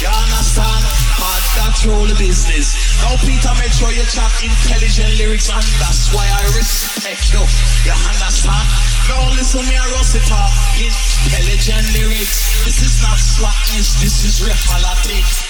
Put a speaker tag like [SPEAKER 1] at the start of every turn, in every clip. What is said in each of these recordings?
[SPEAKER 1] You understand? But that's all the business. Now, Peter, make sure you chat intelligent lyrics, and that's why I respect you. You understand? Now, listen me, I rust it up. Intelligent lyrics. This is not slackness, this is reality.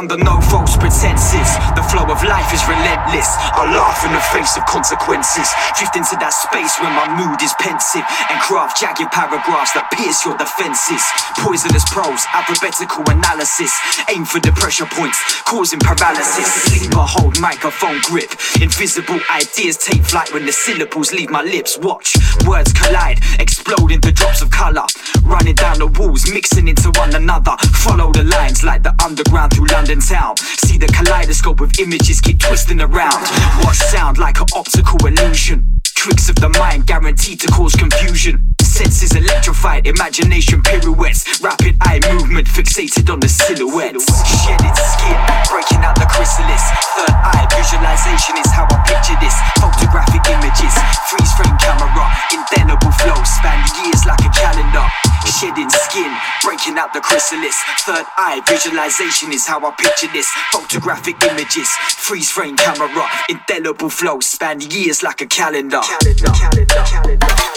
[SPEAKER 2] Under no false pretenses. The flow of life is relentless. I laugh in the face of consequences. Drift into that space where my mood is pensive and craft jagged paragraphs that pierce your defenses. Poisonous prose, alphabetical analysis. Aim for the pressure points, causing paralysis. Sleeper hold microphone grip. Invisible ideas take flight when the syllables leave my lips. Watch, words collide, explode into drops of color. Running down the walls, mixing into one another. Follow the lines like the underground through London town. See the kaleidoscope of images keep twisting around. Watch sound like an optical illusion. Tricks of the mind guaranteed to cause confusion. Senses electrified, imagination pirouettes. Rapid eye movement fixated on the silhouettes. Shedded skin, breaking out the chrysalis. Third eye visualization is how I picture this. Photographic images, freeze frame camera, indelible flow, span years like a calendar. Shedding skin, breaking out the chrysalis. Third eye visualization is how I picture this. Photographic images, freeze frame camera, indelible flow, span years like a calendar. calendar, calendar, calendar,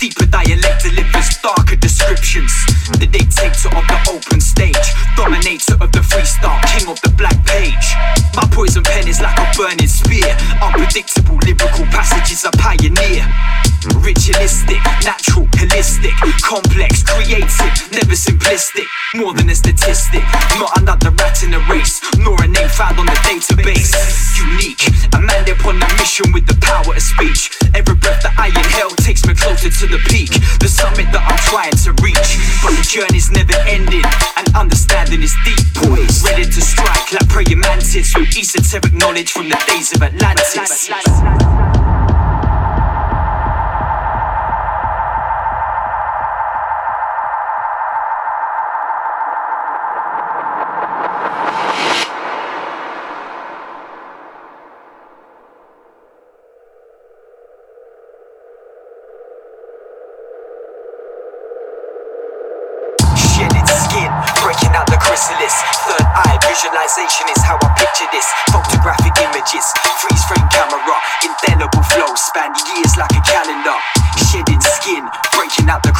[SPEAKER 2] Deeper dialect delivers darker descriptions. The dictator of the open state. Pen is like a burning spear, unpredictable lyrical passages I pioneer. Ritualistic, natural, holistic, complex, creative, never simplistic. More than a statistic, not another rat in a race, nor a name found on the database. Unique, a man upon a mission with the power of speech. Every breath that I inhale takes me closer to the peak, the summit that I'm trying to reach. The journey's never ending, and understanding is deep. Poised, ready to strike like praying mantis with esoteric knowledge from the days of Atlantis.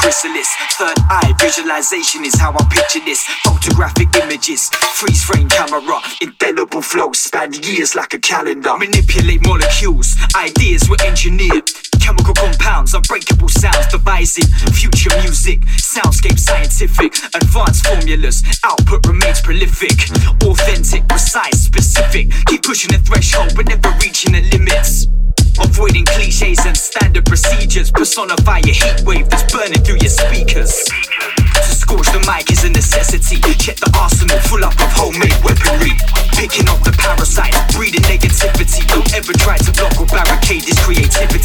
[SPEAKER 2] Chrysalis. Third eye visualization is how I picture this. Photographic images. Freeze frame camera, indelible flow, span years like a calendar. Manipulate molecules, ideas were engineered. Chemical compounds, unbreakable sounds, devising future music, soundscape scientific, advanced formulas, output remains prolific, authentic, precise, specific. Keep pushing the threshold, but never reaching the limits. Avoiding cliches and standard procedures. Personify a heat wave that's burning through your speakers. To scorch the mic is a necessity. Check the arsenal full up of homemade weaponry. Picking off the parasite, breeding negativity. Don't ever try to block or barricade this creativity.